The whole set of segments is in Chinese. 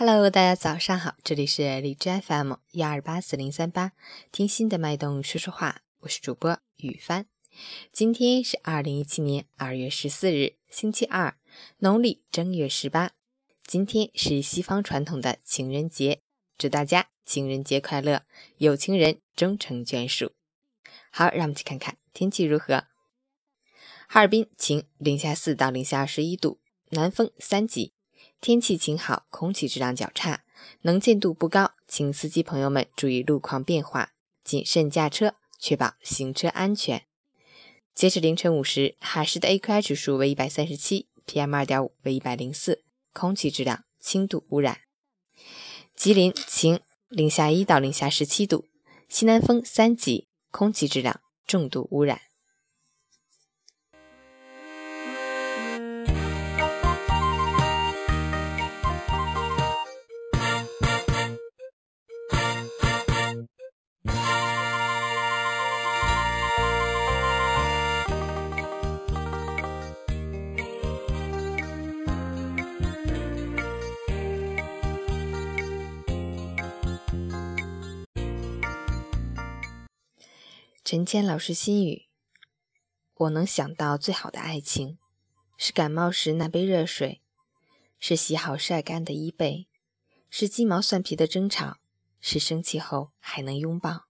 Hello，大家早上好，这里是荔枝 FM 幺二八四零三八，听心的脉动说说话，我是主播雨帆。今天是二零一七年二月十四日，星期二，农历正月十八。今天是西方传统的情人节，祝大家情人节快乐，有情人终成眷属。好，让我们去看看天气如何。哈尔滨晴，零下四到零下二十一度，南风三级。天气晴好，空气质量较差，能见度不高，请司机朋友们注意路况变化，谨慎驾车，确保行车安全。截止凌晨五时，海市的 AQI 指数为一百三十七，PM 二点五为一百零四，空气质量轻度污染。吉林晴，零下一到零下十七度，西南风三级，空气质量重度污染。陈谦老师心语：我能想到最好的爱情，是感冒时那杯热水，是洗好晒干的衣被，是鸡毛蒜皮的争吵，是生气后还能拥抱。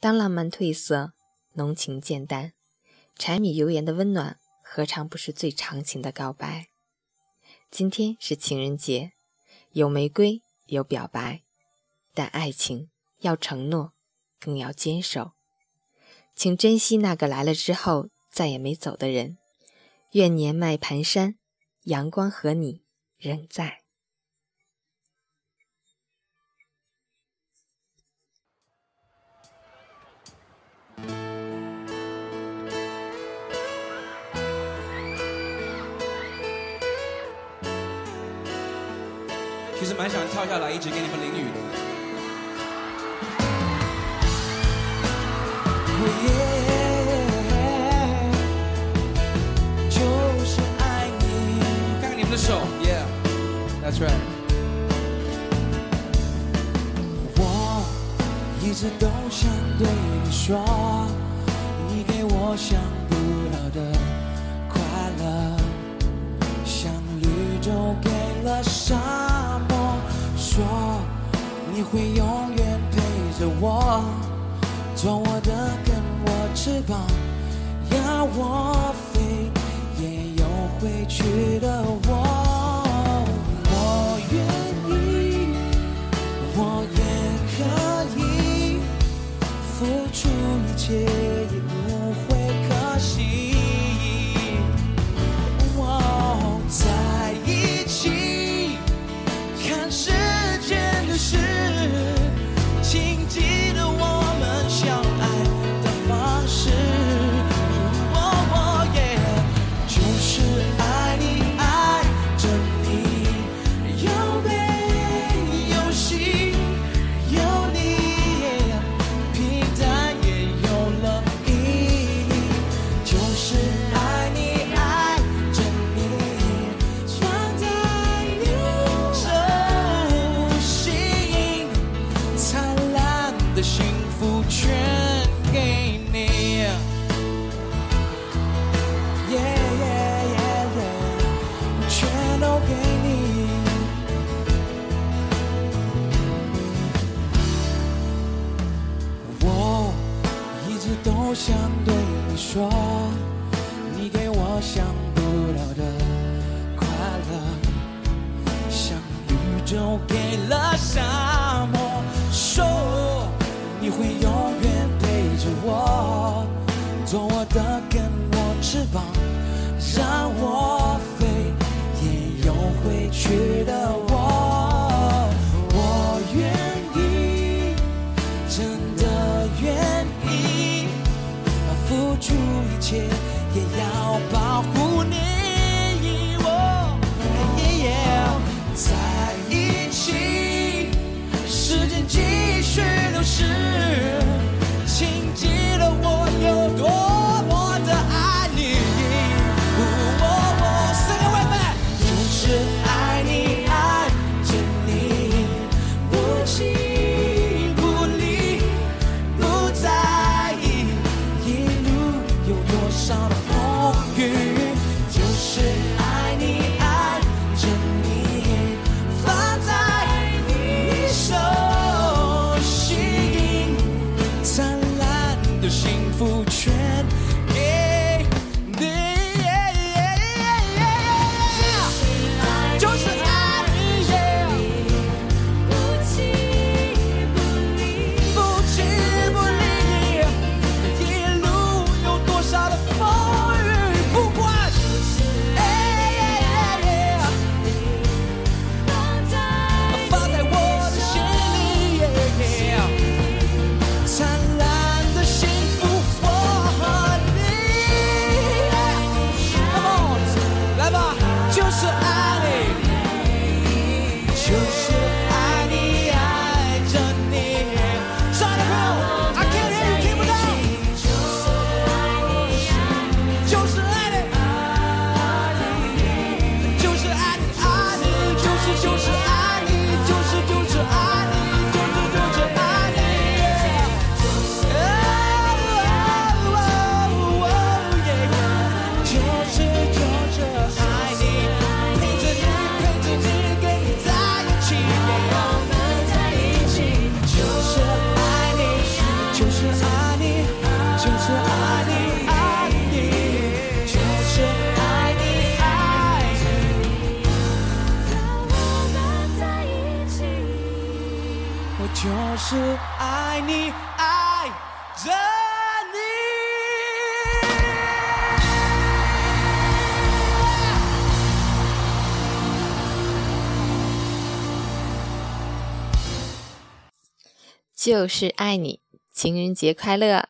当浪漫褪色，浓情渐淡，柴米油盐的温暖，何尝不是最长情的告白？今天是情人节，有玫瑰，有表白，但爱情要承诺，更要坚守。请珍惜那个来了之后再也没走的人。愿年迈蹒跚，阳光和你仍在。其实蛮想跳下来，一直给你们淋雨的。try。我一直都想对你说，你给我想不到的快乐，像绿洲给了沙漠，说你会永远陪着我。做我的，根我翅膀，要我飞，也有回去的我。我说，你给我想不到的快乐，像宇宙给了沙漠，说。你会永远陪着我，做我的，根我翅膀，让我飞，也有回去去流逝。是爱你爱着你。就是爱你情人节快乐。